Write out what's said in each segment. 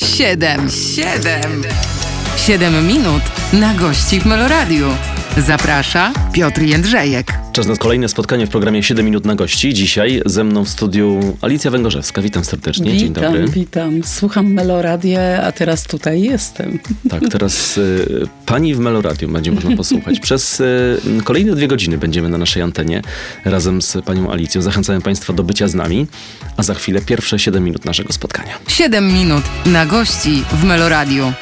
Siedem, siedem, siedem minut na gości w Meloradiu. Zaprasza Piotr Jędrzejek. Czas na kolejne spotkanie w programie 7 minut na gości. Dzisiaj ze mną w studiu Alicja Węgorzewska. Witam serdecznie. Witam, Dzień dobry. witam. Słucham Meloradię, a teraz tutaj jestem. Tak, teraz y, pani w Meloradiu będzie można posłuchać. Przez y, kolejne dwie godziny będziemy na naszej antenie razem z panią Alicją. Zachęcamy państwa do bycia z nami, a za chwilę pierwsze 7 minut naszego spotkania. Siedem minut na gości w Meloradiu.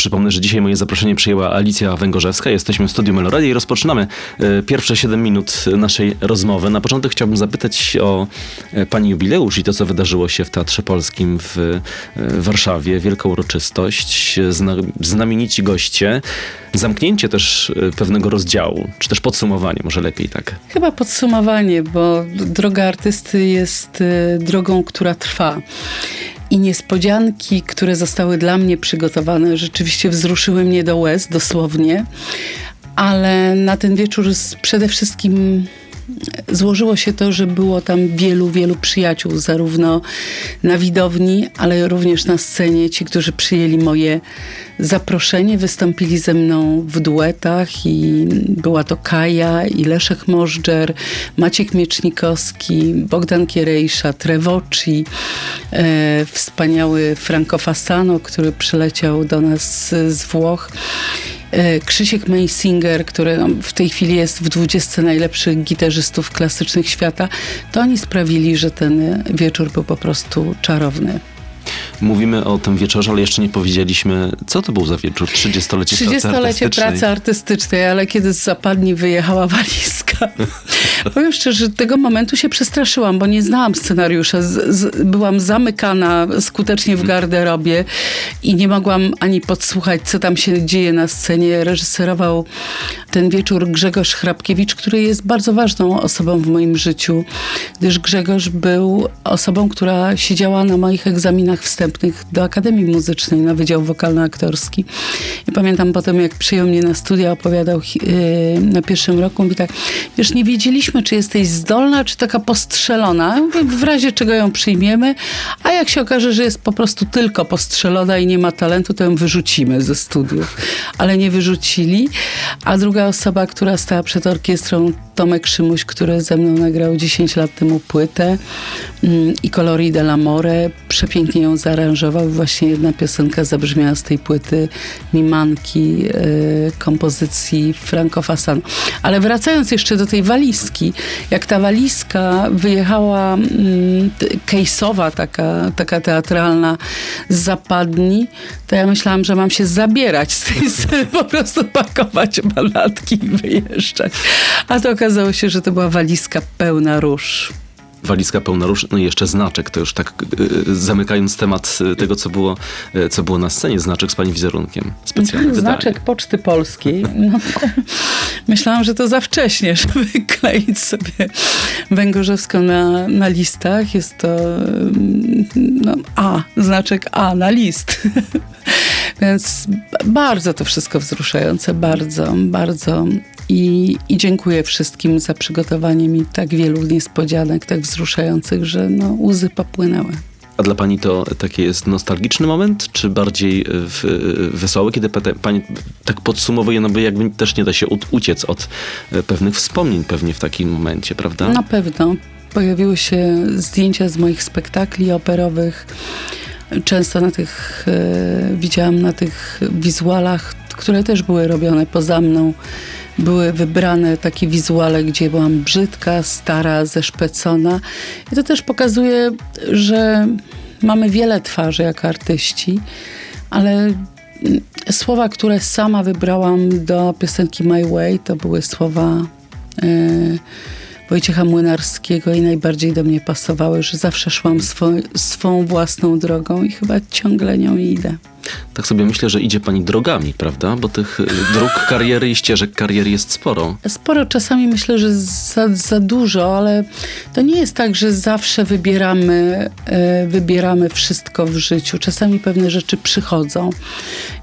Przypomnę, że dzisiaj moje zaproszenie przyjęła Alicja Węgorzewska. Jesteśmy w studiu Meloradia i rozpoczynamy e, pierwsze 7 minut naszej rozmowy. Na początek chciałbym zapytać o e, pani jubileusz i to, co wydarzyło się w Teatrze Polskim w e, Warszawie. Wielka uroczystość, zna, znamienici goście, zamknięcie też pewnego rozdziału, czy też podsumowanie, może lepiej tak. Chyba podsumowanie, bo droga artysty jest drogą, która trwa. I niespodzianki, które zostały dla mnie przygotowane, rzeczywiście wzruszyły mnie do łez, dosłownie. Ale na ten wieczór przede wszystkim złożyło się to, że było tam wielu, wielu przyjaciół, zarówno na widowni, ale również na scenie. Ci, którzy przyjęli moje zaproszenie, wystąpili ze mną w duetach i była to Kaja i Leszek Możdżer, Maciek Miecznikowski, Bogdan Kierejsza, Trevoci, e, wspaniały Franco Fasano, który przyleciał do nas z Włoch. E, Krzysiek Meisinger, który w tej chwili jest w 20 najlepszych gitarzystów klasycznych świata, to oni sprawili, że ten wieczór był po prostu czarowny. Mówimy o tym wieczorze, ale jeszcze nie powiedzieliśmy, co to był za wieczór. 30-lecie pracy 30-lecie artystycznej. pracy artystycznej, ale kiedy z zapadni wyjechała walizka. Powiem szczerze, że tego momentu się przestraszyłam, bo nie znałam scenariusza. Z, z, byłam zamykana skutecznie w garderobie i nie mogłam ani podsłuchać, co tam się dzieje na scenie. Reżyserował ten wieczór Grzegorz Hrabkiewicz, który jest bardzo ważną osobą w moim życiu, gdyż Grzegorz był osobą, która siedziała na moich egzaminach wstępnych do Akademii Muzycznej na Wydział Wokalno-Aktorski. I pamiętam potem, jak przyjął mnie na studia, opowiadał yy, na pierwszym roku, mówi tak, wiesz, nie wiedzieliśmy, czy jesteś zdolna, czy taka postrzelona. Mówię, W razie czego ją przyjmiemy, a jak się okaże, że jest po prostu tylko postrzelona i nie ma talentu, to ją wyrzucimy ze studiów. Ale nie wyrzucili. A druga osoba, która stała przed orkiestrą, Tomek Szymuś, który ze mną nagrał 10 lat temu płytę mm, i Colori dell'Amore, przepięknie ją zaaranżował. Właśnie jedna piosenka zabrzmiała z tej płyty Mimanki, e, kompozycji Franco Fasano. Ale wracając jeszcze do tej walizki, jak ta walizka wyjechała mm, case'owa, taka, taka teatralna z zapadni, to ja myślałam, że mam się zabierać z tej po prostu pakować manatki i wyjeżdżać. A to okazało się, że to była walizka pełna róż. Walizka pełna róż, no i jeszcze znaczek, to już tak y, zamykając temat y, tego, co było, y, co było na scenie, znaczek z pani wizerunkiem. Specjalny. Znaczek Poczty Polskiej. No, myślałam, że to za wcześnie, żeby kleić sobie Węgorzewską na, na listach. Jest to mm, no, A, znaczek A na list. Więc bardzo to wszystko wzruszające, bardzo, bardzo. I, I dziękuję wszystkim za przygotowanie mi tak wielu niespodzianek, tak wzruszających, że no, łzy popłynęły. A dla pani to taki jest nostalgiczny moment, czy bardziej w, wesoły, kiedy pani tak podsumowuje, no bo jakby też nie da się uciec od y, pewnych wspomnień pewnie w takim momencie, prawda? Na pewno. Pojawiły się zdjęcia z moich spektakli operowych. Często na tych, e, widziałam na tych wizualach, które też były robione poza mną. Były wybrane takie wizuale, gdzie byłam brzydka, stara, zeszpecona. I to też pokazuje, że mamy wiele twarzy jako artyści, ale słowa, które sama wybrałam do piosenki My Way, to były słowa e, Wojciecha Młynarskiego i najbardziej do mnie pasowały, że zawsze szłam swo, swą własną drogą i chyba ciągle nią idę. Tak sobie myślę, że idzie pani drogami, prawda? Bo tych y, dróg kariery i ścieżek kariery jest sporo. Sporo czasami myślę, że za, za dużo, ale to nie jest tak, że zawsze wybieramy, e, wybieramy wszystko w życiu. Czasami pewne rzeczy przychodzą.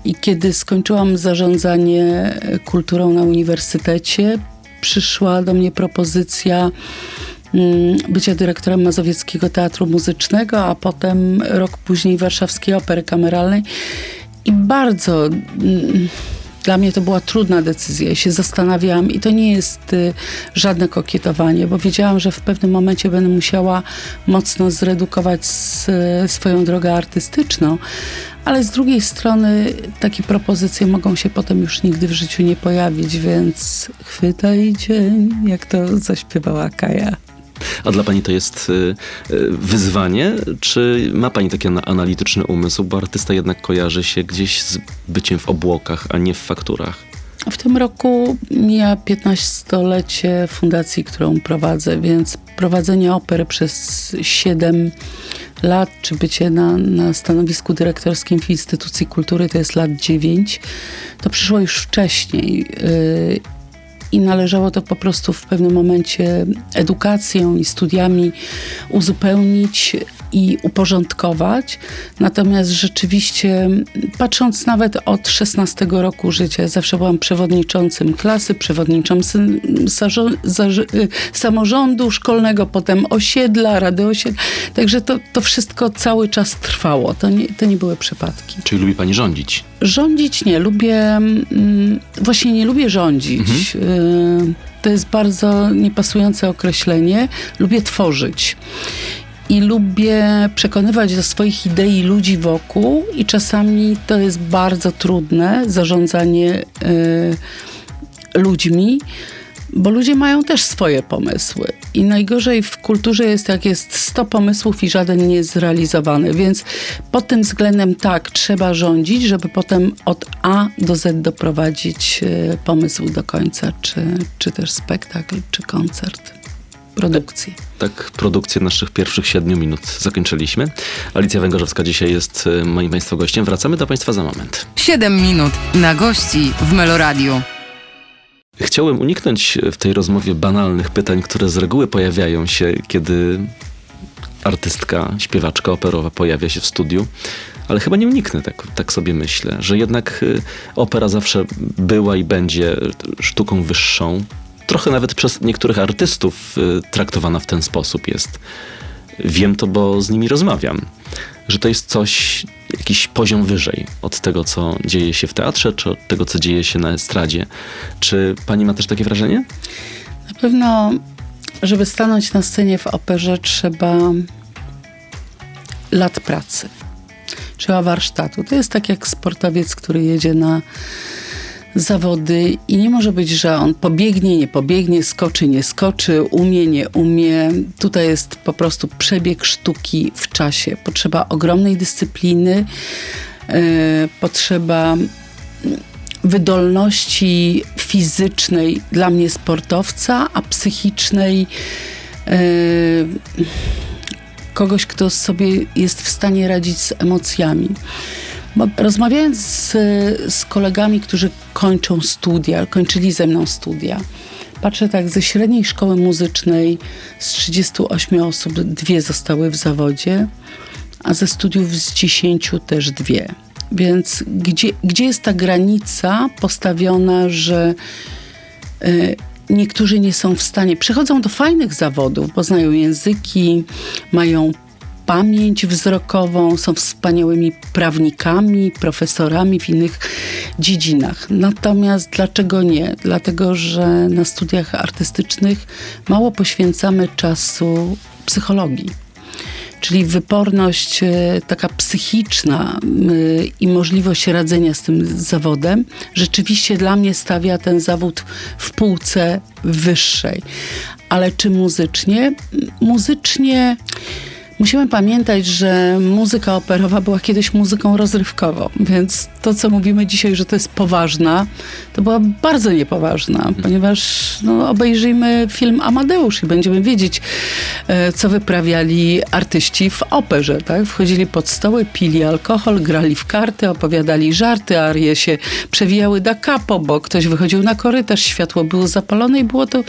I kiedy skończyłam zarządzanie kulturą na uniwersytecie, przyszła do mnie propozycja mm, bycia dyrektorem Mazowieckiego Teatru Muzycznego, a potem rok później Warszawskiej Opery Kameralnej. I bardzo mm, dla mnie to była trudna decyzja. Ja się zastanawiałam i to nie jest y, żadne kokietowanie, bo wiedziałam, że w pewnym momencie będę musiała mocno zredukować swoją drogę artystyczną, ale z drugiej strony takie propozycje mogą się potem już nigdy w życiu nie pojawić, więc chwytaj dzień, jak to zaśpiewała Kaja. A dla pani to jest y, y, wyzwanie, czy ma pani taki analityczny umysł, bo artysta jednak kojarzy się gdzieś z byciem w obłokach, a nie w fakturach? W tym roku mija 15-lecie fundacji, którą prowadzę, więc prowadzenie opery przez 7 lat, czy bycie na, na stanowisku dyrektorskim w instytucji kultury to jest lat 9, to przyszło już wcześniej. Yy, i należało to po prostu w pewnym momencie edukacją i studiami uzupełnić i uporządkować. Natomiast rzeczywiście, patrząc nawet od 16 roku życia, zawsze byłam przewodniczącym klasy, przewodniczącym samorządu szkolnego, potem osiedla, rady osiedla. Także to, to wszystko cały czas trwało. To nie, to nie były przypadki. Czyli lubi pani rządzić? Rządzić nie. Lubię, mm, właśnie nie lubię rządzić. Mhm. Y, to jest bardzo niepasujące określenie. Lubię tworzyć i lubię przekonywać do swoich idei ludzi wokół i czasami to jest bardzo trudne, zarządzanie y, ludźmi, bo ludzie mają też swoje pomysły. I najgorzej w kulturze jest, jak jest 100 pomysłów i żaden nie jest zrealizowany. Więc pod tym względem tak, trzeba rządzić, żeby potem od A do Z doprowadzić y, pomysł do końca, czy, czy też spektakl, czy koncert produkcję. Tak, produkcję naszych pierwszych siedmiu minut zakończyliśmy. Alicja Węgorzewska dzisiaj jest e, moim Państwa gościem. Wracamy do Państwa za moment. Siedem minut na gości w Meloradiu. Chciałem uniknąć w tej rozmowie banalnych pytań, które z reguły pojawiają się, kiedy artystka, śpiewaczka operowa pojawia się w studiu. Ale chyba nie uniknę, tak, tak sobie myślę, że jednak e, opera zawsze była i będzie sztuką wyższą, trochę nawet przez niektórych artystów y, traktowana w ten sposób jest. Wiem to, bo z nimi rozmawiam, że to jest coś, jakiś poziom wyżej od tego, co dzieje się w teatrze, czy od tego, co dzieje się na estradzie. Czy pani ma też takie wrażenie? Na pewno, żeby stanąć na scenie w operze, trzeba lat pracy. Trzeba warsztatu. To jest tak jak sportowiec, który jedzie na zawody i nie może być, że on pobiegnie, nie pobiegnie, skoczy, nie skoczy, umie, nie umie. Tutaj jest po prostu przebieg sztuki w czasie. Potrzeba ogromnej dyscypliny, yy, potrzeba wydolności fizycznej dla mnie sportowca, a psychicznej yy, kogoś, kto sobie jest w stanie radzić z emocjami. Rozmawiając z, z kolegami, którzy kończą studia, kończyli ze mną studia, patrzę tak, ze średniej szkoły muzycznej z 38 osób dwie zostały w zawodzie, a ze studiów z 10 też dwie. Więc gdzie, gdzie jest ta granica postawiona, że y, niektórzy nie są w stanie, przychodzą do fajnych zawodów, poznają języki, mają pamięć wzrokową, są wspaniałymi prawnikami, profesorami w innych dziedzinach. Natomiast dlaczego nie? Dlatego, że na studiach artystycznych mało poświęcamy czasu psychologii czyli wyporność e, taka psychiczna i możliwość radzenia z tym zawodem, rzeczywiście dla mnie stawia ten zawód w półce wyższej. Ale czy muzycznie? Muzycznie Musimy pamiętać, że muzyka operowa była kiedyś muzyką rozrywkową, więc to, co mówimy dzisiaj, że to jest poważna, to była bardzo niepoważna, ponieważ no, obejrzyjmy film Amadeusz i będziemy wiedzieć, e, co wyprawiali artyści w operze. Tak? Wchodzili pod stoły, pili alkohol, grali w karty, opowiadali żarty, arie się przewijały da capo, bo ktoś wychodził na korytarz, światło było zapalone i było to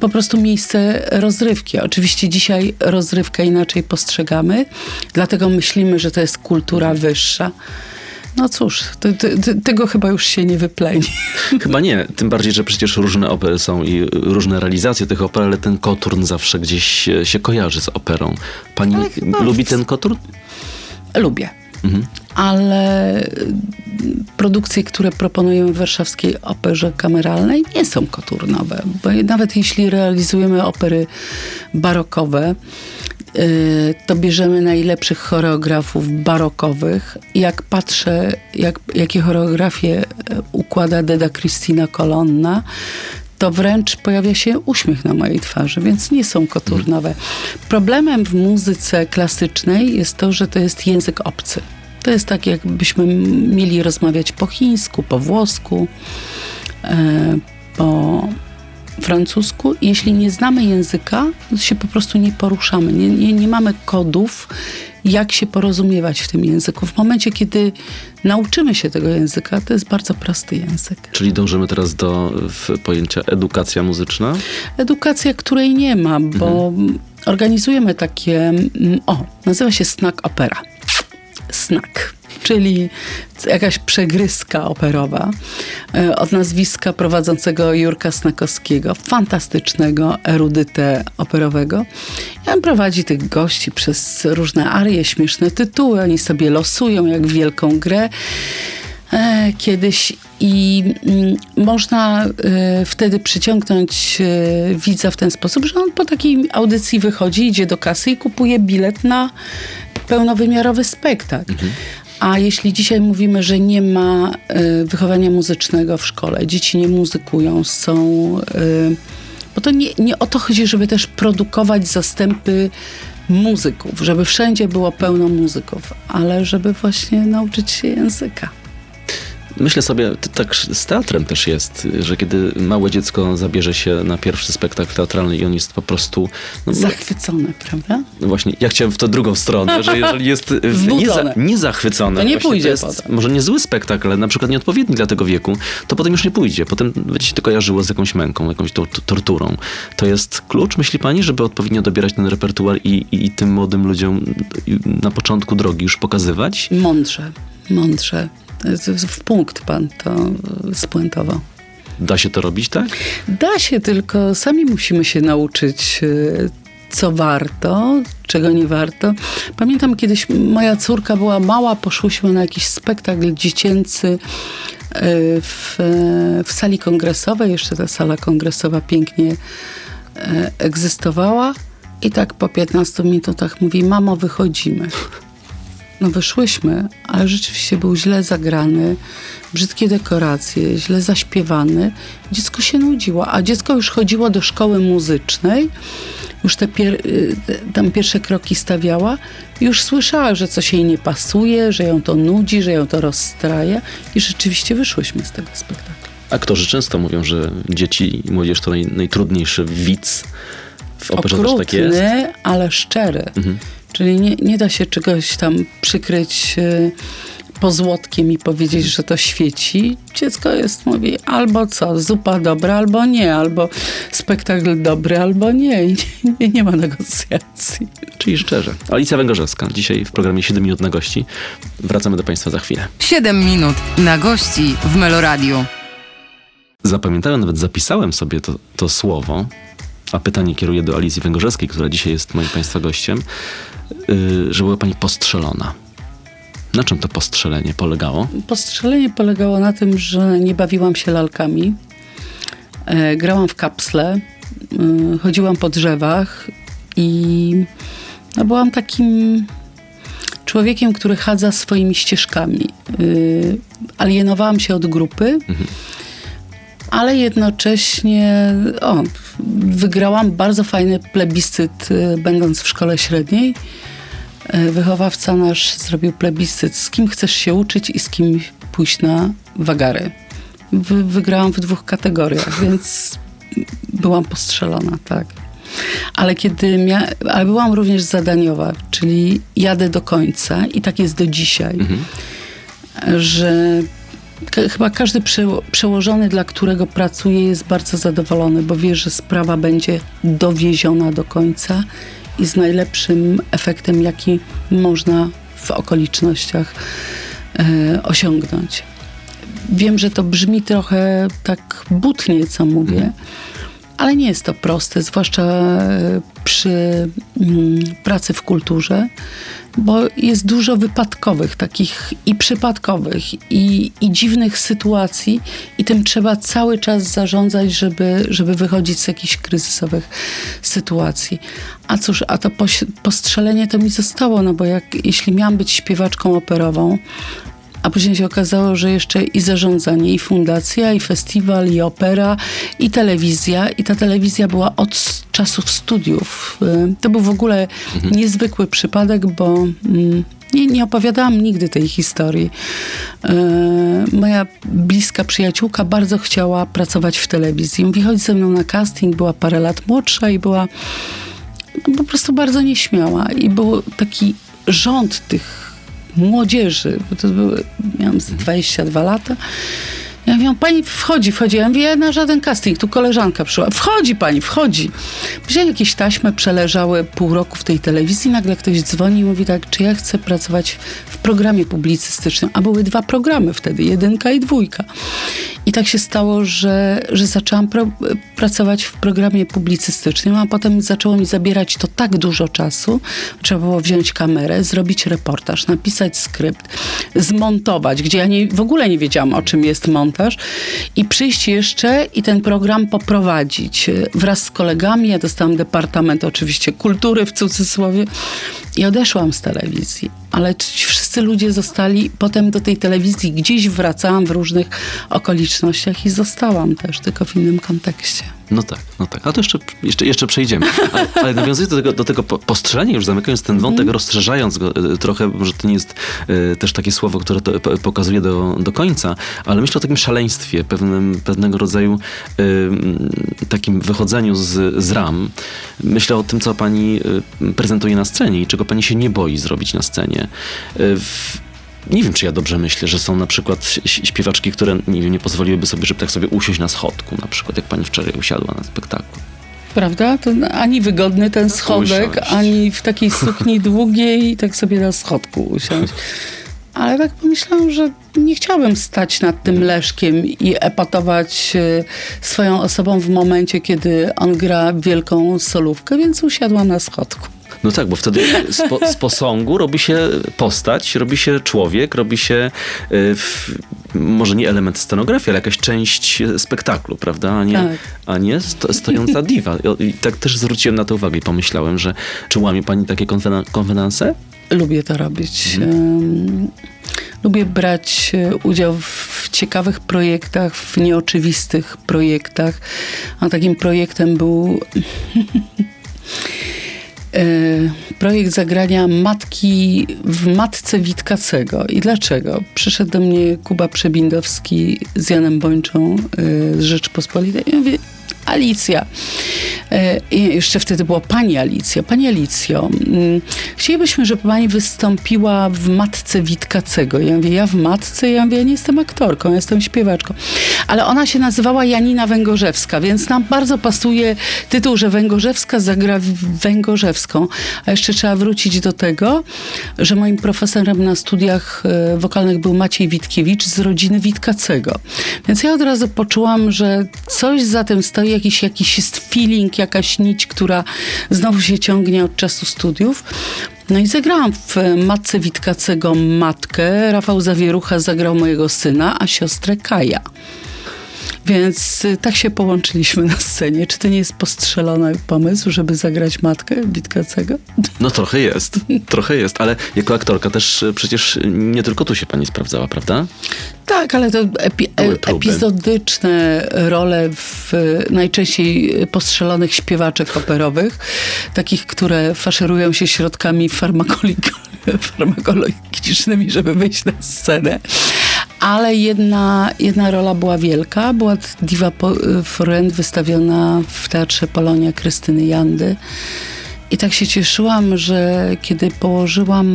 po prostu miejsce rozrywki. Oczywiście dzisiaj rozrywka inaczej postrzegamy, dlatego myślimy, że to jest kultura wyższa. No cóż, te, te, tego chyba już się nie wypleni. Chyba nie, tym bardziej, że przecież różne opery są i różne realizacje tych oper, ale ten koturn zawsze gdzieś się, kojarzy z operą. Pani lubi ten koturn? Lubię. Ale y, produkcje, które proponujemy w warszawskiej operze kameralnej nie są koturnowe, bo nawet jeśli realizujemy opery barokowe, y, to bierzemy najlepszych choreografów barokowych. Jak patrzę, jak, jakie choreografie y, układa Deda Cristina Colonna, to wręcz pojawia się uśmiech na mojej twarzy, więc nie są koturnowe. Problemem w muzyce klasycznej jest to, że to jest język obcy. To jest tak, jakbyśmy mieli rozmawiać po chińsku, po włosku, e, po francusku. Jeśli nie znamy języka, to się po prostu nie poruszamy. Nie, nie, nie mamy kodów, jak się porozumiewać w tym języku. W momencie, kiedy nauczymy się tego języka, to jest bardzo prosty język. Czyli dążymy teraz do pojęcia edukacja muzyczna? Edukacja, której nie ma, bo organizujemy takie, mm, o, nazywa się snack opera. Snack, czyli jakaś przegryzka operowa e, od nazwiska prowadzącego Jurka Snakowskiego, fantastycznego erudytę operowego. I on prowadzi tych gości przez różne arie, śmieszne tytuły, oni sobie losują jak wielką grę e, kiedyś i mm, można e, wtedy przyciągnąć widza w ten sposób, że on po takiej audycji wychodzi, idzie do kasy i kupuje bilet na pełnowymiarowy spektakl. A jeśli dzisiaj mówimy, że nie ma e, wychowania muzycznego w szkole, dzieci nie muzykują, są. e, Bo to nie, nie o to chodzi, żeby też produkować zastępy muzyków, żeby wszędzie było pełno muzyków, ale żeby właśnie nauczyć się języka. Myślę sobie, tak z teatrem też jest, że kiedy małe dziecko zabierze się na pierwszy spektakl teatralny i on jest po prostu... No, Zachwycone, prawda? no właśnie, ja chciałem w tę drugą stronę, że jeżeli jest nie, za, nie zachwycone, To nie pójdzie jest potem. może nie zły spektakl, ale na przykład nieodpowiedni dla tego wieku, to potem już nie pójdzie. Potem będzie się to kojarzyło z jakąś męką, jakąś to, to, torturą. To jest klucz, myśli pani, żeby odpowiednio dobierać ten repertuar i, i, i tym młodym ludziom na początku drogi już pokazywać? Mądrze, mądrze. W punkt pan to spuentował. Da się to robić, tak? Da się, tylko sami musimy się nauczyć, e, co warto, czego nie warto. Pamiętam kiedyś moja córka była mała, poszłyśmy na jakiś spektakl dziecięcy e, w, w sali kongresowej. Jeszcze ta sala kongresowa pięknie e, egzystowała. I tak po 15 minutach mówi, mamo, wychodzimy. No wyszłyśmy, ale rzeczywiście był źle zagrany, brzydkie dekoracje, źle zaśpiewany. Dziecko się nudziło, a dziecko już chodziło do szkoły muzycznej, już te pier- y, tam pierwsze kroki stawiała i już słyszała, że coś jej nie pasuje, że ją to nudzi, że ją to rozstraja i rzeczywiście wyszłyśmy z tego spektaklu. Aktorzy często mówią, że dzieci i młodzież to naj, najtrudniejszy widz. W operze też tak jest. Okrutny, ale szczery. Czyli nie, nie da się czegoś tam przykryć y, pozłotkiem i powiedzieć, że to świeci. Dziecko jest, mówi, albo co, zupa dobra, albo nie, albo spektakl dobry, albo nie. I nie, nie, nie ma negocjacji. Czyli szczerze. Alicja Węgorzewska, dzisiaj w programie 7 minut na gości. Wracamy do Państwa za chwilę. 7 minut na gości w Meloradiu. Zapamiętałem, nawet zapisałem sobie to, to słowo, a pytanie kieruję do Alicji Węgorzewskiej, która dzisiaj jest moim Państwa gościem, że była Pani postrzelona. Na czym to postrzelenie polegało? Postrzelenie polegało na tym, że nie bawiłam się lalkami. E, grałam w kapsle, y, chodziłam po drzewach i no, byłam takim człowiekiem, który chadza swoimi ścieżkami. Y, alienowałam się od grupy, ale jednocześnie o, wygrałam bardzo fajny plebiscyt, y, będąc w szkole średniej. E, Wychowawca nasz zrobił plebiscyt, z kim chcesz się uczyć i z kim pójść na wagary. Wy, wygrałam w dwóch kategoriach, więc byłam postrzelona, tak. Ale kiedy mia- ale byłam również zadaniowa, czyli jadę do końca i tak jest do dzisiaj, że ka- chyba każdy prze- przełożony, dla którego pracuję, jest bardzo zadowolony, bo wie, że sprawa będzie dowieziona do końca i z najlepszym efektem, jaki można w okolicznościach e, osiągnąć. Wiem, że to brzmi trochę tak butnie, co mówię, Mhm. ale nie jest to proste, zwłaszcza e, przy mm, pracy w kulturze, bo jest dużo wypadkowych, takich i przypadkowych, i, i dziwnych sytuacji, i tym trzeba cały czas zarządzać, żeby, żeby wychodzić z jakichś kryzysowych sytuacji. A cóż, a to postrzelenie to mi zostało, no bo jak, jeśli miałam być śpiewaczką operową, a później się okazało, że jeszcze i zarządzanie, i fundacja, i festiwal, i opera, i telewizja. I ta telewizja była od czasów studiów. Y, To był w ogóle niezwykły przypadek, bo mm, nie, nie opowiadałam nigdy tej historii. Y, Moja bliska przyjaciółka bardzo chciała pracować w telewizji. Mówi, chodź ze mną na casting. Była parę lat młodsza i była po prostu bardzo nieśmiała. I był taki rząd tych młodzieży, bo to były, miałam z 22 lata. Ja mówię, pani wchodzi, wchodzi. Ja mówię, na żaden casting, tu koleżanka przyszła. Wchodzi pani, wchodzi. Później jakieś taśmy przeleżały pół roku w tej telewizji. Nagle ktoś dzwoni i mówi tak, czy ja chcę pracować w programie publicystycznym. A były dwa programy wtedy, jedynka i dwójka. I tak się stało, że, że zaczęłam pracować w programie publicystycznym, a potem zaczęło mi zabierać to tak dużo czasu. Trzeba było wziąć kamerę, zrobić reportaż, napisać skrypt, zmontować, gdzie ja nie, w ogóle nie wiedziałam, o czym jest montaż i przyjść jeszcze i ten program poprowadzić. Wraz z kolegami, ja dostałam departament oczywiście kultury w cudzysłowie i odeszłam z telewizji. Ale ci wszyscy ludzie zostali potem do tej telewizji. Gdzieś wracałam w różnych okolicznościach i zostałam też, tylko w innym kontekście. No tak, no tak. A to jeszcze, jeszcze, jeszcze przejdziemy. Ale, ale nawiązując do tego, do tego po- postrzelenia, już zamykając ten wątek, rozszerzając go e, trochę, może to nie jest e, też takie słowo, które to po- pokazuje do, do końca, ale myślę o takim szaleństwie, pewnym, pewnego rodzaju m, takim wychodzeniu z, z ram. Myślę o tym, co pani e, prezentuje na scenie i czego pani się nie boi zrobić na scenie. E, w, nie wiem, czy ja dobrze myślę, że są na przykład śpiewaczki, które nie, wiem, nie pozwoliłyby sobie, żeby tak sobie usiąść na schodku, na przykład, jak pani wczoraj usiadła na spektaklu. Prawda? To ani wygodny ten schodek, Usiąść. ani w takiej sukni długiej, tak sobie na schodku usiąść. Ale tak pomyślałam, że nie chciałabym stać nad tym leszkiem i epatować e, swoją osobą w momencie, kiedy on gra wielką solówkę, więc usiadłam na schodku. No tak, bo wtedy z, z posągu robi się postać, robi się człowiek, robi się y, w, może nie element scenografii, ale jakaś część spektaklu, prawda? A nie, Tak. a nie sto, stojąca diwa. I, tak też zwróciłem na to uwagę i pomyślałem, że czy łamie pani takie konwena, konwenanse? Lubię to robić. Em, Lubię brać e, udział w ciekawych projektach, w nieoczywistych projektach. A takim projektem był projekt zagrania matki w Matce Witkacego. I dlaczego? Przyszedł do mnie Kuba Przebindowski z Janem Bończą e, z Rzeczpospolitej. Ja mówię, Alicja. E, i jeszcze wtedy była pani Alicja. Pani Alicjo, mm, chcielibyśmy, żeby pani wystąpiła w Matce Witkacego. Ja mówię, ja w Matce? Ja mówię, ja nie jestem aktorką, ja jestem śpiewaczką. Ale ona się nazywała Janina Węgorzewska, więc nam bardzo pasuje tytuł, że Węgorzewska zagra Węgorzewską. A jeszcze trzeba wrócić do tego, że moim profesorem na studiach e, wokalnych był Maciej Witkiewicz z rodziny Witkacego. Więc ja od razu poczułam, że coś za tym stoi, jakiś, jakiś jest feeling, jakaś nić, która znowu się ciągnie od czasu studiów. No i zagrałam w Matce Witkacego matkę. Rafał Zawierucha zagrał mojego syna, a siostrę Kaja. Więc y, tak się połączyliśmy na scenie. Czy to nie jest postrzelony pomysł, żeby zagrać matkę Witkacego? No trochę jest, trochę jest, ale jako aktorka też y, przecież nie tylko tu się pani sprawdzała, prawda? Tak, ale to epi- e- epizodyczne role w najczęściej postrzelonych śpiewaczek operowych, takich, które faszerują się środkami farmakologicznymi, żeby wyjść na scenę. Ale jedna, jedna rola była wielka, była Diva Po- Forend wystawiona w Teatrze Polonia Krystyny Jandy. I tak się cieszyłam, że kiedy położyłam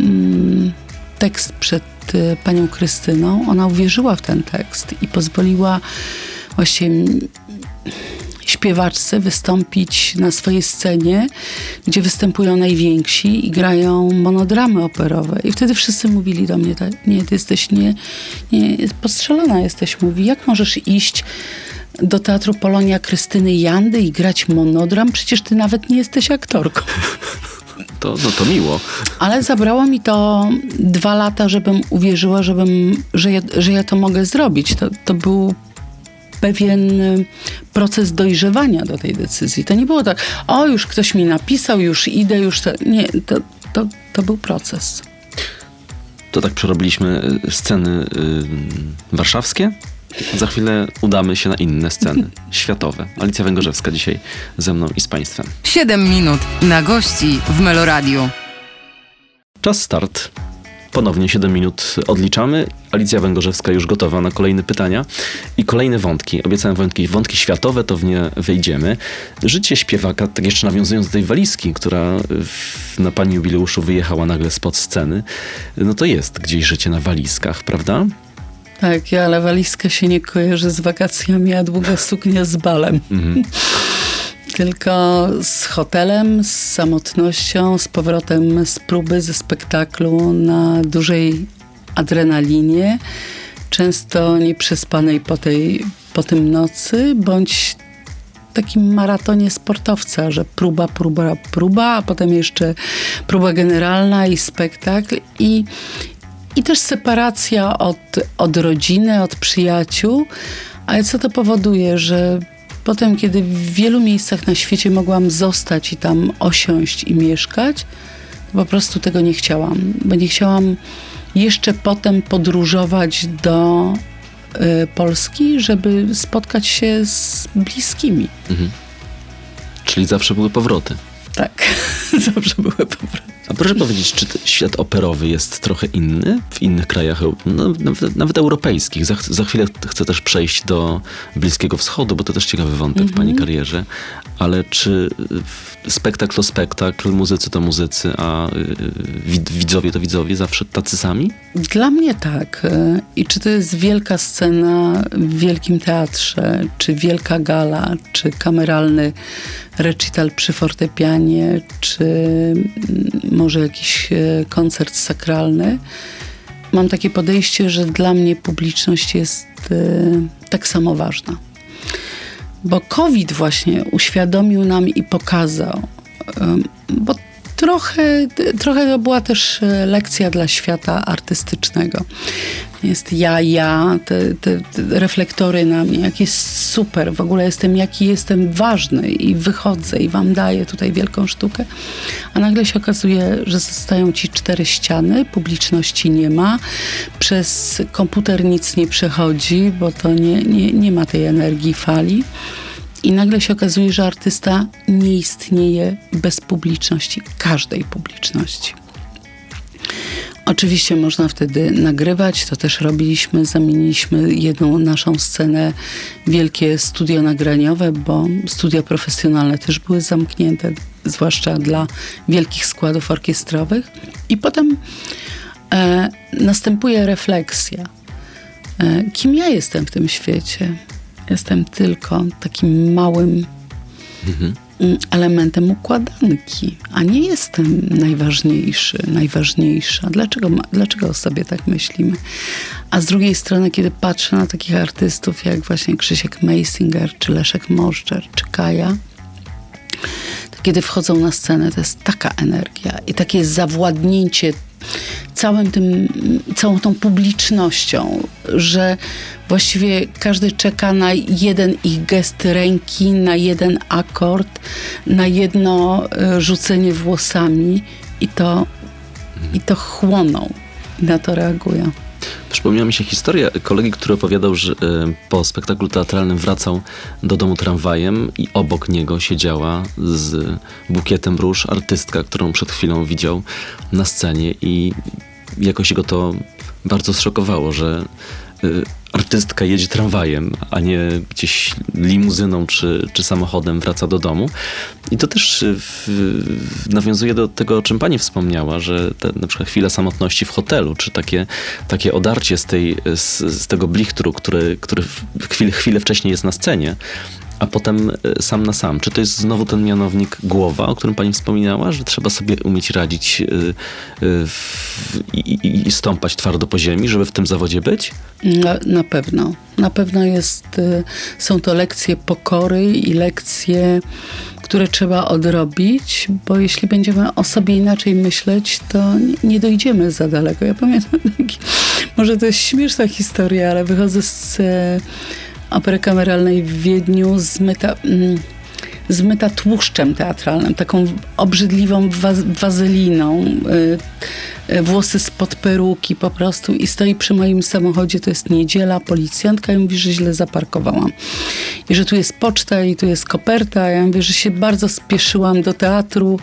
mm, tekst przed y, panią Krystyną, ona uwierzyła w ten tekst i pozwoliła właśnie śpiewaczce wystąpić na swojej scenie, gdzie występują najwięksi i grają monodramy operowe. I wtedy wszyscy mówili do mnie, tak, nie, ty jesteś nie, nie postrzelona jesteś. Mówi, jak możesz iść do Teatru Polonia Krystyny Jandy i grać monodram? Przecież ty nawet nie jesteś aktorką. To, no to miło. Ale zabrało mi to dwa lata, żebym uwierzyła, żebym, że, ja, że ja to mogę zrobić. To, to był pewien y, proces dojrzewania do tej decyzji. To nie było tak, o już ktoś mi napisał, już idę, już to. Nie, to, to, to był proces. To tak przerobiliśmy y, sceny y, warszawskie. Za chwilę udamy się na inne sceny światowe. Alicja Węgorzewska dzisiaj ze mną i z Państwem. 7 minut na gości w Meloradiu. Czas start. Ponownie 7 minut odliczamy. Alicja Węgorzewska już gotowa na kolejne pytania i kolejne wątki. Obiecałem wątki, wątki światowe, to w nie wejdziemy. Życie śpiewaka, tak jeszcze nawiązując do tej walizki, która w, na pani jubileuszu wyjechała nagle spod sceny, no to jest gdzieś życie na walizkach, prawda? Tak, ja, ale walizka się nie kojarzy z wakacjami, a długa suknia z balem. Mhm. Tylko z hotelem, z samotnością, z powrotem z próby, ze spektaklu na dużej adrenalinie, często nieprzespanej po, tej, po tym nocy, bądź takim maratonie sportowca, że próba, próba, próba, a potem jeszcze próba generalna i spektakl i, i też separacja od, od rodziny, od przyjaciół. Ale co to powoduje, że potem, kiedy w wielu miejscach na świecie mogłam zostać i tam osiąść i mieszkać, po prostu tego nie chciałam, bo nie chciałam jeszcze potem podróżować do y, Polski, żeby spotkać się z bliskimi. Mhm. Czyli zawsze były powroty. Tak, zawsze były powroty. A proszę powiedzieć, czy świat operowy jest trochę inny w innych krajach, no, nawet, nawet, europejskich? Za, za, chwilę chcę też przejść do Bliskiego Wschodu, bo to też ciekawy wątek w pani karierze. Ale czy spektakl to spektakl, muzycy to muzycy, a widzowie to widzowie zawsze tacy sami? Dla mnie tak. I czy to jest wielka scena w wielkim teatrze, czy wielka gala, czy kameralny recital przy fortepianie, czy może jakiś e, koncert sakralny. Mam takie podejście, że dla mnie publiczność jest e, tak samo ważna. Bo COVID właśnie uświadomił nam i pokazał, e, bo trochę, trochę to była też lekcja dla świata artystycznego. Jest ja, ja, te, te, te, reflektory na mnie, jak jest super, w ogóle jestem, jaki jestem ważny i wychodzę i wam daję tutaj wielką sztukę, a nagle się okazuje, że zostają ci cztery ściany, publiczności nie ma, przez komputer nic nie przechodzi, bo to nie, nie, nie ma tej energii fali. I nagle się okazuje, że artysta nie istnieje bez publiczności, każdej publiczności. Oczywiście można wtedy nagrywać, to też robiliśmy. Zamieniliśmy jedną naszą scenę wielkie studio nagraniowe, bo studia profesjonalne też były zamknięte, zwłaszcza dla wielkich składów orkiestrowych. I potem e, następuje refleksja. E, kim ja jestem w tym świecie? Jestem tylko takim małym. Mhm Mm, elementem układanki, a nie jestem najważniejszy, najważniejsza. Dlaczego, dlaczego sobie tak myślimy? A z drugiej strony, kiedy patrzę na takich artystów jak właśnie Krzysiek Meisinger, czy Leszek Możdżer, czy Kaja, kiedy wchodzą na scenę, to jest taka energia i takie zawładnięcie całym tym, całą tą publicznością, że właściwie każdy czeka na jeden ich gest ręki, na jeden akord, na jedno e, rzucenie włosami i to, i to chłoną i na to reagują. Przypomniała mi się historia kolegi, który opowiadał, że e, po spektaklu teatralnym wracał do domu tramwajem i obok niego siedziała z bukietem róż artystka, którą przed chwilą widział na scenie i jakoś go to bardzo zszokowało, że y, artystka jedzie tramwajem, a nie gdzieś limuzyną czy, czy samochodem wraca do domu. I to też y, w, nawiązuje do tego, o czym pani wspomniała, że te, na przykład chwila samotności w hotelu, czy takie, takie odarcie z, tej, z, z tego blichtru, który, który chwilę, chwilę wcześniej jest na scenie, a potem e, sam na sam. Czy to jest znowu ten mianownik głowa, o którym pani wspominała, że trzeba sobie umieć radzić e, e, i, stąpać twardo po ziemi, żeby w tym zawodzie być? Na, na pewno. Na pewno jest, są to lekcje pokory i lekcje, które trzeba odrobić, bo jeśli będziemy o sobie inaczej myśleć, to nie dojdziemy za daleko. Ja pamiętam, może to jest śmieszna historia, ale wychodzę z opery kameralnej w Wiedniu zmyta, mm, tłuszczem teatralnym, taką obrzydliwą wazeliną, y, y, włosy spod peruki po prostu i stoi przy moim samochodzie, to jest niedziela, policjantka i mówi, że źle zaparkowałam. I że tu jest poczta i tu jest koperta. Ja mówię, że się bardzo spieszyłam do teatru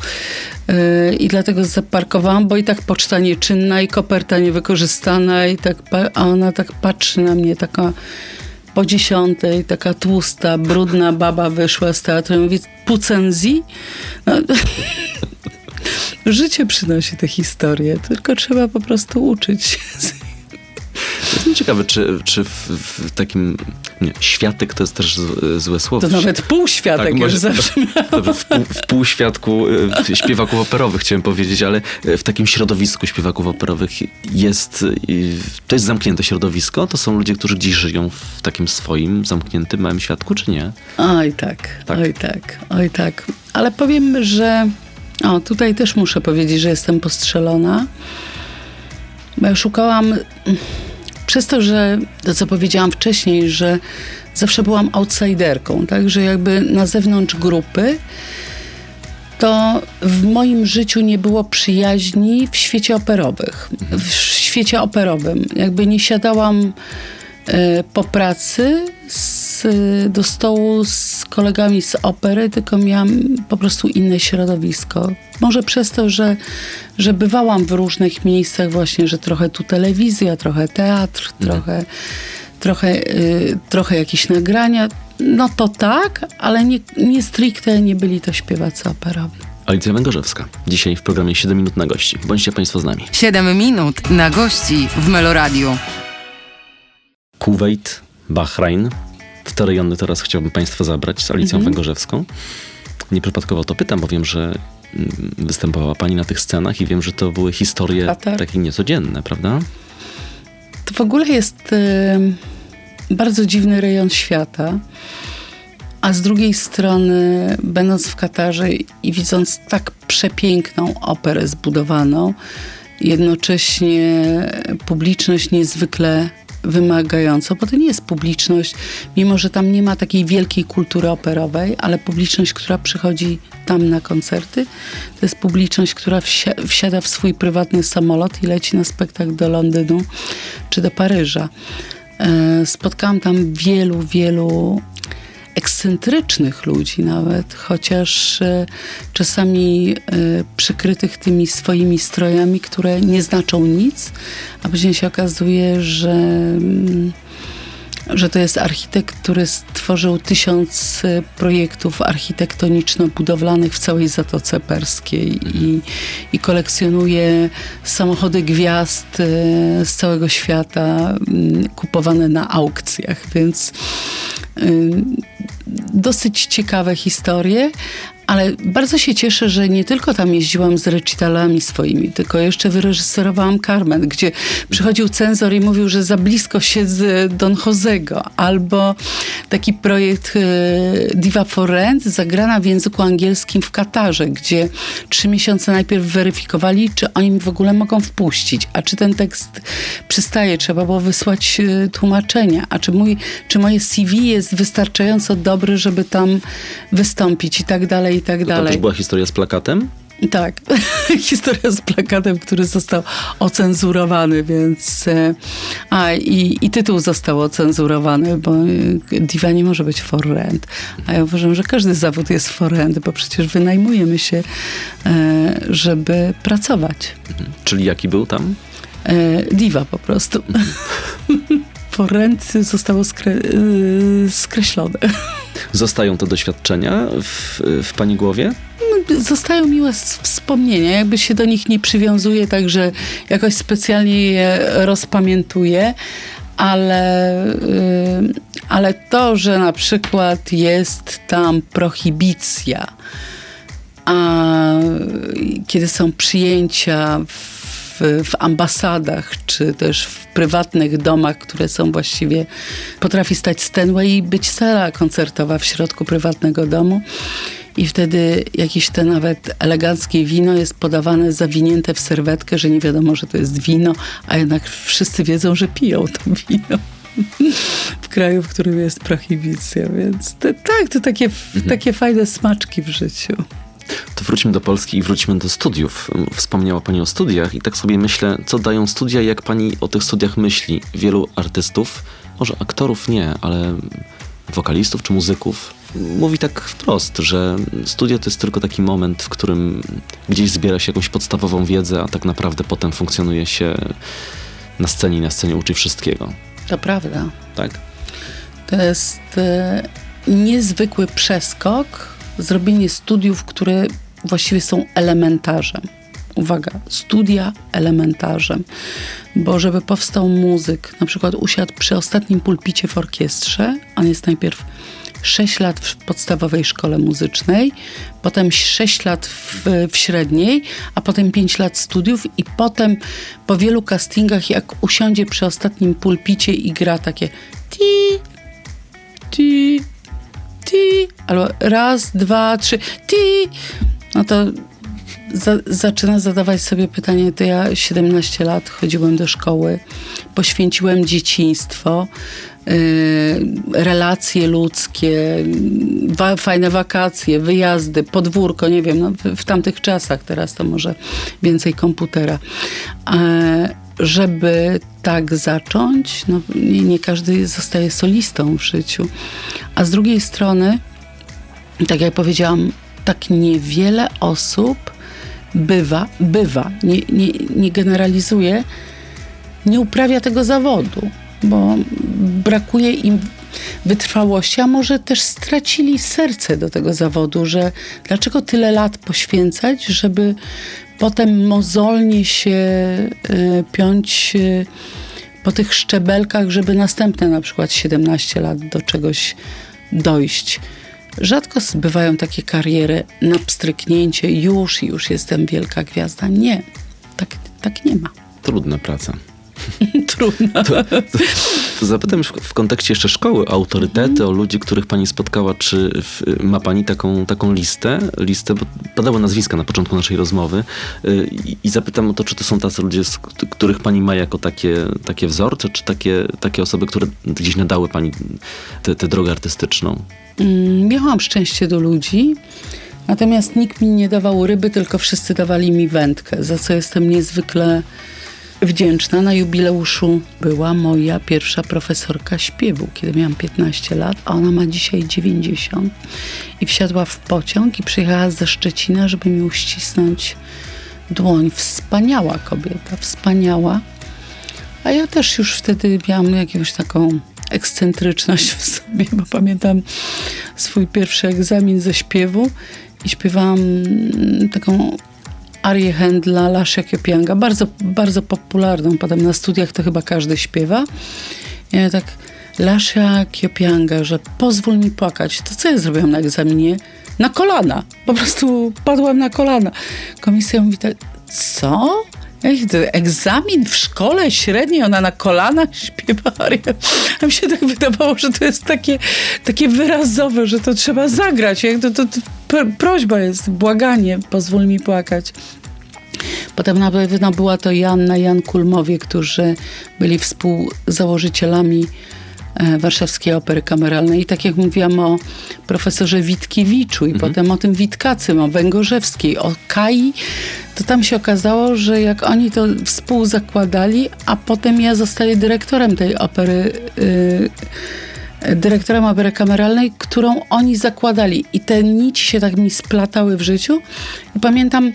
yy, i dlatego zaparkowałam, bo i tak poczta nieczynna i koperta niewykorzystana i tak, a ona tak patrzy na mnie, taka po dziesiątej taka tłusta, brudna baba wyszła z teatru i mówi, pucenzi? No, życie przynosi te historie, tylko trzeba po prostu uczyć się ciekawy, czy, czy w, w takim nie, światek to jest też złe słowo. To nawet półświatek tak, już zawsze dobrze, w, pół, w półświadku w śpiewaków operowych chciałem powiedzieć, ale w takim środowisku śpiewaków operowych jest, to jest zamknięte środowisko? To są ludzie, którzy gdzieś żyją w takim swoim zamkniętym małym świadku, czy nie? Oj tak, tak. oj tak, oj tak. Ale powiem, że o, tutaj też muszę powiedzieć, że jestem postrzelona, bo ja szukałam przez to, że to co powiedziałam wcześniej, że zawsze byłam outsiderką, tak, że jakby na zewnątrz grupy, to w moim życiu nie było przyjaźni w świecie operowych, w świecie operowym. Jakby nie siadałam e, po pracy z, do stołu z kolegami z opery, tylko miałam po prostu inne środowisko. Może przez to, że, że bywałam w różnych miejscach właśnie, że trochę tu telewizja, trochę teatr, mhm. trochę, trochę, y, trochę jakieś nagrania. No to tak, ale nie, nie stricte nie byli to śpiewacy operowi. Alicja Węgorzewska. Dzisiaj w programie 7 minut na gości. Bądźcie Państwo z nami. 7 minut na gości w Meloradiu. Kuwait, Bahrain. Te rejony teraz chciałbym Państwa zabrać z Alicją mhm. Węgorzewską. Nieprzypadkowo to pytam, bo wiem, że występowała pani na tych scenach i wiem, że to były historie Katar. takie niecodzienne, prawda? To w ogóle jest y, bardzo dziwny rejon świata. A z drugiej strony, będąc w Katarze i widząc tak przepiękną operę zbudowaną, jednocześnie publiczność niezwykle wymagająco, bo to nie jest publiczność, mimo że tam nie ma takiej wielkiej kultury operowej, ale publiczność, która przychodzi tam na koncerty, to jest publiczność, która wsi wsiada w swój prywatny samolot i leci na spektakl do Londynu czy do Paryża. E, spotkałam tam wielu, wielu ekscentrycznych ludzi nawet, chociaż e, czasami e, przykrytych tymi swoimi strojami, które nie znaczą nic, a później się okazuje, że mm, że to jest architekt, który stworzył tysiąc e, projektów architektoniczno-budowlanych w całej Zatoce Perskiej i, i kolekcjonuje samochody gwiazd z całego świata mm, kupowane na aukcjach, więc dosyć ciekawe historie, ale bardzo się cieszę, że nie tylko tam jeździłam z recitalami swoimi, tylko jeszcze wyreżyserowałam Carmen, gdzie przychodził cenzor i mówił, że za blisko siedzę Don Josego. Albo taki projekt e, Diva for Rent, zagrana w języku angielskim w Katarze, gdzie trzy miesiące najpierw weryfikowali, czy oni w ogóle mogą wpuścić, a czy ten tekst przystaje, trzeba było wysłać e, tłumaczenia, a czy, mój, czy moje CV jest wystarczająco dobre, żeby tam wystąpić i tak dalej i tak dalej. To też była historia z plakatem? Tak, historia z plakatem, który został ocenzurowany, więc. E, a i, i tytuł został ocenzurowany, bo e, diva nie może być for rent. A ja uważam, że każdy zawód jest for rent, bo przecież wynajmujemy się, e, żeby pracować. Mhm. Czyli jaki był tam? Diva po prostu. For rent zostało skre skreślone. Zostają te doświadczenia w, w pani głowie? No, zostają miłe wspomnienia. Jakby się do nich nie przywiązuje, także jakoś specjalnie je rozpamiętuję, ale, yy, Ale to, że na przykład jest tam prohibicja, a kiedy są przyjęcia w, w, ambasadach, czy też w prywatnych domach, które są właściwie, potrafi stać Stanway i być sala koncertowa w środku prywatnego domu. I wtedy jakieś te nawet eleganckie wino jest podawane zawinięte w serwetkę, że nie wiadomo, że to jest wino, a jednak wszyscy wiedzą, że piją to wino w kraju, w którym jest prohibicja. Więc tak, to takie, mhm. takie fajne smaczki w życiu. To wróćmy do Polski i wróćmy do studiów. Wspomniała Pani o studiach i tak sobie myślę, co dają studia, jak Pani o tych studiach myśli? Wielu artystów, może aktorów nie, ale wokalistów czy muzyków, mówi tak wprost, że studia to jest tylko taki moment, w którym gdzieś zbiera się jakąś podstawową wiedzę, a tak naprawdę potem funkcjonuje się na scenie i na scenie uczy wszystkiego. To prawda. Tak. To jest e, niezwykły przeskok, zrobienie studiów, które właściwie są elementarzem. Uwaga, studia elementarzem, bo żeby powstał muzyk, na przykład usiadł przy ostatnim pulpicie w orkiestrze, on jest najpierw 6 lat w podstawowej szkole muzycznej, potem 6 lat w, w, średniej, a potem 5 lat studiów i potem po wielu castingach, jak usiądzie przy ostatnim pulpicie i gra takie ti, ti, albo raz, dwa, trzy, ti, no to za, zaczyna zadawać sobie pytanie, to ja 17 lat chodziłem do szkoły, poświęciłem dzieciństwo, Y, relacje ludzkie, wa fajne wakacje, wyjazdy, podwórko, nie wiem, no, w, w, tamtych czasach, teraz to może więcej komputera. Żeby tak zacząć, no, nie, nie każdy zostaje solistą w życiu. A z drugiej strony, tak jak powiedziałam, tak niewiele osób bywa, bywa, nie, nie, nie generalizuje, nie uprawia tego zawodu bo brakuje im wytrwałości, a może też stracili serce do tego zawodu, że dlaczego tyle lat poświęcać, żeby potem mozolnie się y, piąć y, po tych szczebelkach, żeby następne na przykład 17 lat do czegoś dojść. Rzadko bywają takie kariery na pstryknięcie, już, już jestem wielka gwiazda. Nie, tak, tak nie ma. Trudna praca. Trudno. To, to, to zapytam w, w, kontekście jeszcze szkoły, autorytety, mm. o ludzi, których pani spotkała, czy ma pani taką, taką listę, listę, bo padały nazwiska na początku naszej rozmowy yy, i zapytam o to, czy to są tacy ludzie, z których pani ma jako takie, takie wzorce, czy takie, takie osoby, które gdzieś nadały pani tę drogę artystyczną? Mm, miałam szczęście do ludzi, natomiast nikt mi nie dawał ryby, tylko wszyscy dawali mi wędkę, za co jestem niezwykle wdzięczna. Na jubileuszu była moja pierwsza profesorka śpiewu, kiedy miałam 15 lat, a ona ma dzisiaj 90. I wsiadła w pociąg i przyjechała ze Szczecina, żeby mi uścisnąć dłoń. Wspaniała kobieta, wspaniała. A ja też już wtedy miałam jakąś taką ekscentryczność w sobie, bo pamiętam swój pierwszy egzamin ze śpiewu i śpiewałam taką arię Händla, Lascia Kiopianga, bardzo, bardzo popularną, potem na studiach to chyba każdy śpiewa. Ja tak, Lascia Kiopianga, że pozwól mi płakać. To co ja zrobiłam na egzaminie? Na kolana. Po prostu padłam na kolana. Komisja mówi tak, co? Egzamin w szkole średniej, ona na kolanach śpiewa. A mi się tak wydawało, że to jest takie, takie wyrazowe, że to trzeba zagrać. Jak to, to, to prośba jest, błaganie, pozwól mi płakać. Potem na pewno była to Janna, Jan Kulmowie, którzy byli współzałożycielami Warszawskiej Opery Kameralnej. I tak jak mówiłam o profesorze Witkiewiczu i mhm. potem o tym Witkacym, o Węgorzewskiej, o Kai, to tam się okazało, że jak oni to współzakładali, a potem ja zostaję dyrektorem tej opery, yy, dyrektorem opery kameralnej, którą oni zakładali. I te nici się tak mi splatały w życiu. I pamiętam,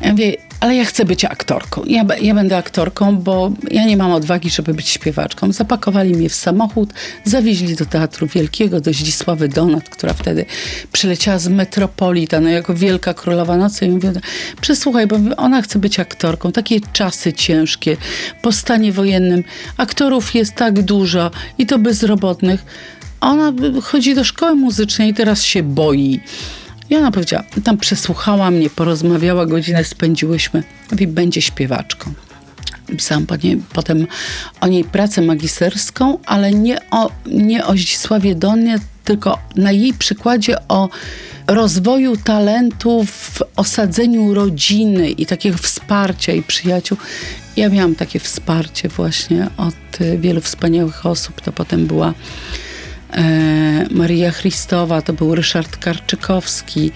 ja mówię, ale ja chcę być aktorką. Ja, ja będę aktorką, bo ja nie mam odwagi, żeby być śpiewaczką. Zapakowali mnie w samochód, zawieźli do Teatru Wielkiego, do Zdzisławy Donat, która wtedy przyleciała z Metropolitan no, jako wielka królowa nocy i mówię, przesłuchaj, bo ona chce być aktorką. Takie czasy ciężkie, po stanie wojennym. Aktorów jest tak dużo i to bezrobotnych. Ona chodzi do szkoły muzycznej i teraz się boi. I ona powiedziała, tam przesłuchała mnie, porozmawiała, godzinę spędziłyśmy. Mówi, będzie śpiewaczką. Pisałam po niej, potem o niej pracę magisterską, ale nie o, nie o Zdzisławie Donie, tylko na jej przykładzie o rozwoju talentu w osadzeniu rodziny i takiego wsparcia i przyjaciół. Ja miałam takie wsparcie właśnie od y, wielu wspaniałych osób. To potem była Maria Christowa, to był Ryszard Karczykowski,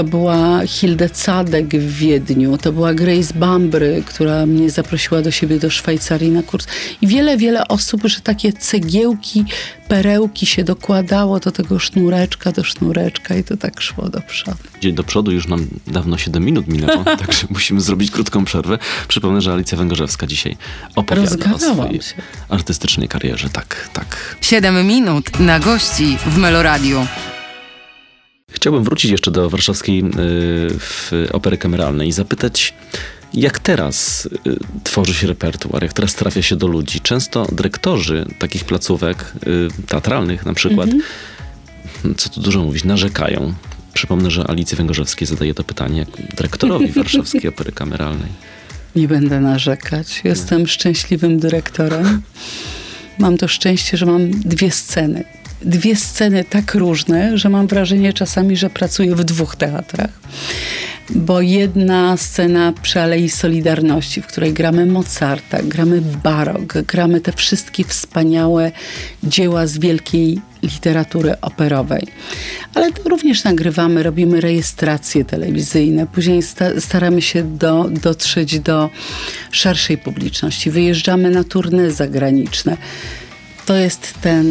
to była Hilde Cadek w Wiedniu, to była Grace Bambry, która mnie zaprosiła do siebie do Szwajcarii na kurs. I wiele, wiele osób, że takie cegiełki, perełki się dokładało do tego sznureczka, do sznureczka i to tak szło do przodu. Dzień do przodu, już nam dawno 7 minut minęło, także musimy zrobić krótką przerwę. Przypomnę, że Alicja Węgorzewska dzisiaj opowiada o Rozgadałam swojej się. artystycznej karierze. Tak, tak. 7 minut na gości w Meloradiu. Chciałbym wrócić jeszcze do warszawskiej y, opery kameralnej i zapytać, jak teraz y, tworzy się repertuar, jak teraz trafia się do ludzi. Często dyrektorzy takich placówek y, teatralnych na przykład, co tu dużo mówić, narzekają. Przypomnę, że Alicji Węgorzewskiej zadaje to pytanie jak dyrektorowi warszawskiej opery kameralnej. Nie będę narzekać. Jestem szczęśliwym dyrektorem. Mam to szczęście, że mam dwie sceny. Dwie sceny tak różne, że mam wrażenie czasami, że pracuję w dwóch teatrach. Bo jedna scena przy Alei Solidarności, w której gramy Mozarta, gramy barok, gramy te wszystkie wspaniałe dzieła z wielkiej literatury operowej. Ale również nagrywamy, robimy rejestracje telewizyjne, później sta- staramy się do, dotrzeć do szerszej publiczności. Wyjeżdżamy na turne zagraniczne. To jest ten,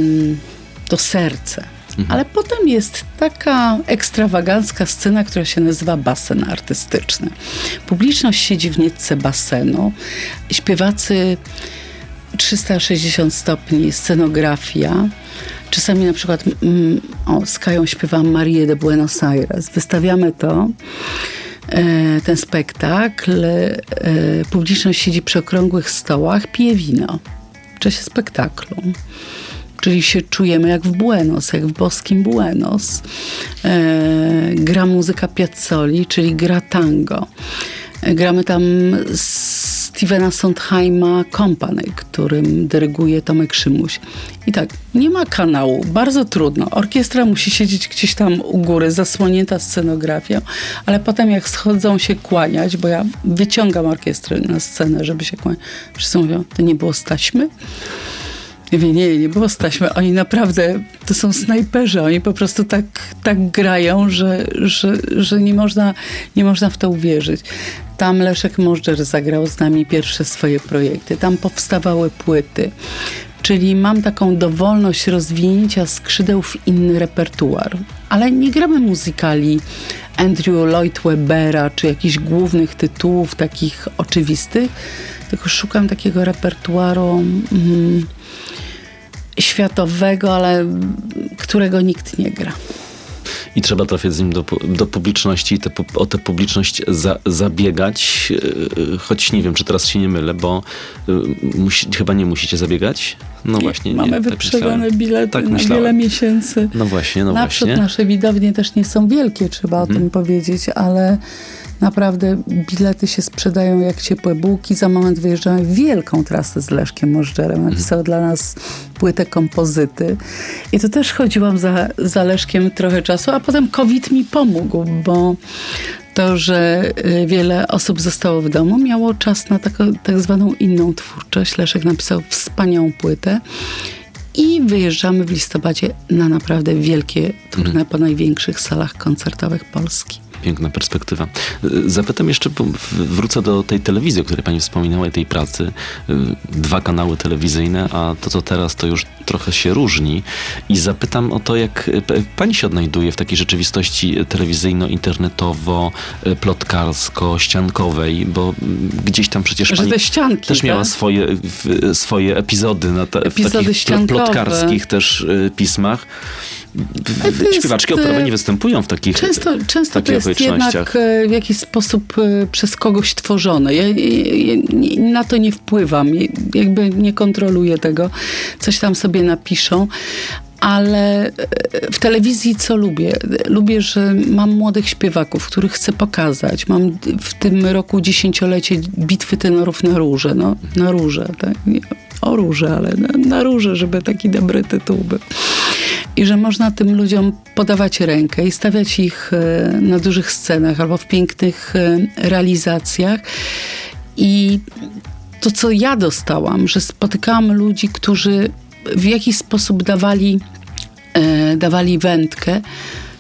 to serce. Ale potem jest taka ekstrawagancka scena, która się nazywa basen artystyczny. Publiczność siedzi w nietce basenu. Śpiewacy 360 stopni, scenografia. Czasami na przykład mm, o, z Kają śpiewam Marię de Buenos Aires. Wystawiamy to, e, ten spektakl. E, publiczność siedzi przy okrągłych stołach, pije wino w czasie spektaklu. Czyli się czujemy jak w Buenos, jak w boskim Buenos. E, gra muzyka Piazzoli, czyli gra tango. E, gramy tam Stevena Sondheima Company, którym dyryguje Tomek Szymuś. I tak, nie ma kanału, bardzo trudno. Orkiestra musi siedzieć gdzieś tam u góry, zasłonięta scenografią, ale potem jak schodzą się kłaniać, bo ja wyciągam orkiestrę na scenę, żeby się kłaniać, wszyscy mówią, to nie było staśmy? Mówię, nie, nie było staśmy. Oni naprawdę, to są snajperzy. Oni po prostu tak, tak grają, że, że, że nie, można, nie można w to uwierzyć. Tam Leszek Możdżer zagrał z nami pierwsze swoje projekty. Tam powstawały płyty. Czyli mam taką dowolność rozwinięcia skrzydeł w inny repertuar. Ale nie gramy muzykali Andrew Lloyd Webbera, czy jakichś głównych tytułów takich oczywistych, tylko szukam takiego repertuaru mm, światowego, ale którego nikt nie gra. I trzeba trafiać z nim do, do publiczności i o tę publiczność za, zabiegać, yy, choć nie wiem, czy teraz się nie mylę, bo yy, musi, chyba nie musicie zabiegać. No właśnie, Mamy nie, tak wyprzedane myślałem. bilety Tak na myślałem. wiele miesięcy. No właśnie, no Naprzód właśnie. nasze widownie też nie są wielkie, trzeba o tym powiedzieć, ale naprawdę bilety się sprzedają jak ciepłe bułki. Za moment wyjeżdżamy w wielką trasę z Leszkiem Możdżerem. Napisał dla nas płytę kompozyty. I to też chodziłam za, za Leszkiem trochę czasu, a potem COVID mi pomógł, bo to, że y, wiele osób zostało w domu, miało czas na taką, tak zwaną inną twórczość. Leszek napisał wspaniałą płytę. I wyjeżdżamy w listopadzie na naprawdę wielkie tournée po największych salach koncertowych Polski. Piękna perspektywa. Y, Zapytam jeszcze, w- wrócę do tej telewizji, o której pani wspominała, i tej pracy. Y, Dwa kanały telewizyjne, a to, co teraz, to już trochę się różni. I zapytam o to, jak y, pani się odnajduje w takiej rzeczywistości telewizyjno-internetowo-plotkarsko-ściankowej, bo gdzieś tam przecież pani te ścianki, też miała tak? swoje, w, swoje epizody na ta, w Epizody takich pl- ściankowe. plotkarskich też pismach. To jest, Śpiewaczki e, operowe nie występują w takich Często, często to takich jest okolicznościach. jednak e, w jakiś sposób e, przez kogoś tworzone. Ja, ja, ja na to nie wpływam, Ja- jakby nie kontroluję tego. Coś tam sobie napiszą. Ale e, w telewizji co lubię? Lubię, że mam młodych śpiewaków, których chcę pokazać. Mam w tym roku dziesięciolecie bitwy tenorów na róże. No, na róże, tak? O róże, ale na, na róże, żeby taki dobry tytuł był. I że można tym ludziom podawać rękę i stawiać ich e, na dużych scenach albo w pięknych e, realizacjach. I to, co ja dostałam, że spotykałam ludzi, którzy w jakiś sposób dawali, e, dawali wędkę,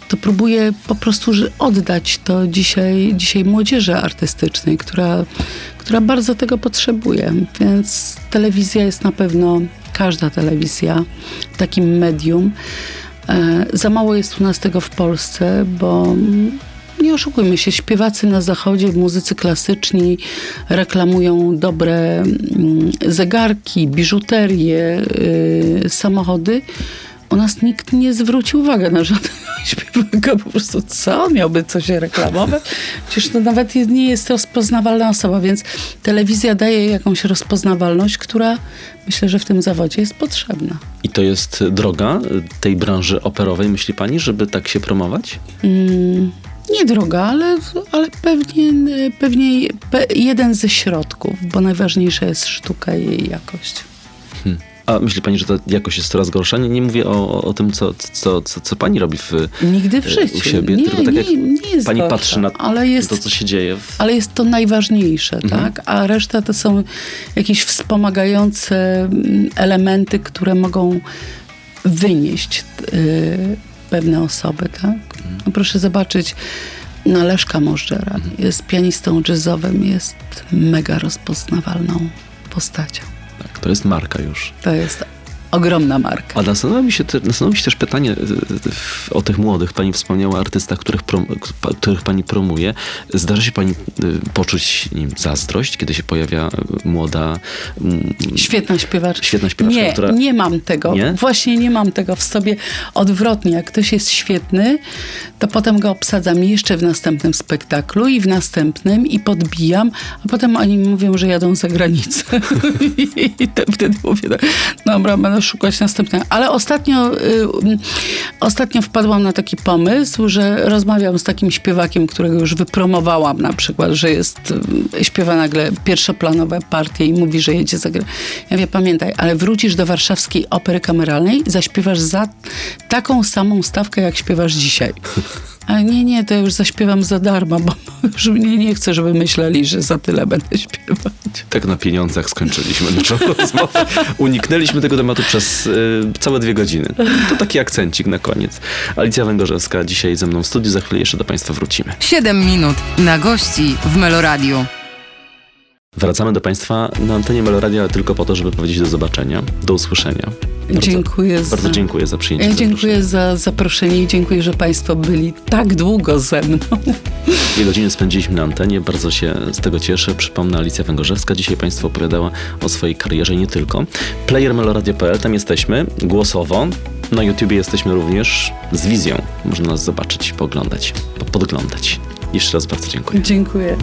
to próbuję po prostu oddać to dzisiaj, dzisiaj młodzieży artystycznej, która, która bardzo tego potrzebuje. Więc telewizja jest na pewno, każda telewizja, takim medium. E, Za mało jest u nas tego w Polsce, bo nie oszukujmy się, śpiewacy na zachodzie, muzycy klasyczni reklamują dobre mm, zegarki, biżuterię, y, samochody. U nas nikt nie zwróci uwagi na żadnego śpiewaka. Po prostu co? Miałby coś reklamować? Przecież to nawet nie jest rozpoznawalna osoba, więc telewizja daje jakąś rozpoznawalność, która myślę, że w tym zawodzie jest potrzebna. I to jest droga tej branży operowej, myśli pani, żeby tak się promować? Mm, nie droga, ale, ale pewnie, pewnie pe, jeden ze środków, bo najważniejsza jest sztuka i jej jakość. A myśli pani, że ta jakość jest coraz gorsza? Nie, nie mówię o, o tym, co, co, co, co pani robi w, Nigdy w e, życiu. u siebie, nie, tylko tak nie, jak nie jest pani gorsza, patrzy na ale jest, to, co się dzieje. W... ale jest to najważniejsze, Mhm. tak? A reszta to są jakieś wspomagające mm, elementy, które mogą wynieść y, pewne osoby, tak? Mhm. No proszę zobaczyć na Leszka Możdżera. Jest pianistą jazzowym, jest mega rozpoznawalną postacią. To jest marka już. To jest ogromna marka. A nastanowi się, te, nastanowi się też pytanie y, y, o tych młodych. Pani wspomniała o artystach, których, prom, których pani promuje. Zdarza się pani y, poczuć wiem, zazdrość, kiedy się pojawia młoda, mm, Świetna śpiewaczka. świetna śpiewaczka, Nie, która... nie mam tego. Nie? Właśnie nie mam tego w sobie. Odwrotnie, jak ktoś jest świetny, to potem go obsadzam jeszcze w następnym spektaklu i w następnym i podbijam, a potem oni mi mówią, że jadą za granicę. I wtedy mówię, tak, dobra, będę szukać następnego. Ale ostatnio, y, ostatnio wpadłam na taki pomysł, że rozmawiam z takim śpiewakiem, którego już wypromowałam na przykład, że jest, y, śpiewa nagle pierwszoplanowe partie i mówi, że jedzie za granicę. Ja mówię, pamiętaj, ale wrócisz do warszawskiej opery kameralnej i zaśpiewasz za taką samą stawkę, jak śpiewasz dzisiaj. A nie, nie, to ja już zaśpiewam za darmo, bo już mnie nie chcę, żeby myśleli, że za tyle będę śpiewać. Tak na pieniądzach skończyliśmy naszą rozmowę. Uniknęliśmy tego tematu przez y, całe dwie godziny. To taki akcencik na koniec. Alicja Węgorzewska dzisiaj ze mną w studiu. Za chwilę jeszcze do Państwa wrócimy. 7 minut na gości w Meloradiu. Wracamy do Państwa na antenie Meloradia, ale tylko po to, żeby powiedzieć do zobaczenia, do usłyszenia. Bardzo, dziękuję za... Bardzo dziękuję za przyjęcie dziękuję za zaproszenie i dziękuję, że Państwo byli tak długo ze mną. Dwie godziny spędziliśmy na antenie, bardzo się z tego cieszę. Przypomnę, Alicja Węgorzewska dzisiaj Państwu opowiadała o swojej karierze nie tylko. Player Meloradio.pl, tam jesteśmy, głosowo. Na YouTubie jesteśmy również z wizją. Można nas zobaczyć, poglądać, podglądać. Jeszcze raz bardzo dziękuję. Dziękuję.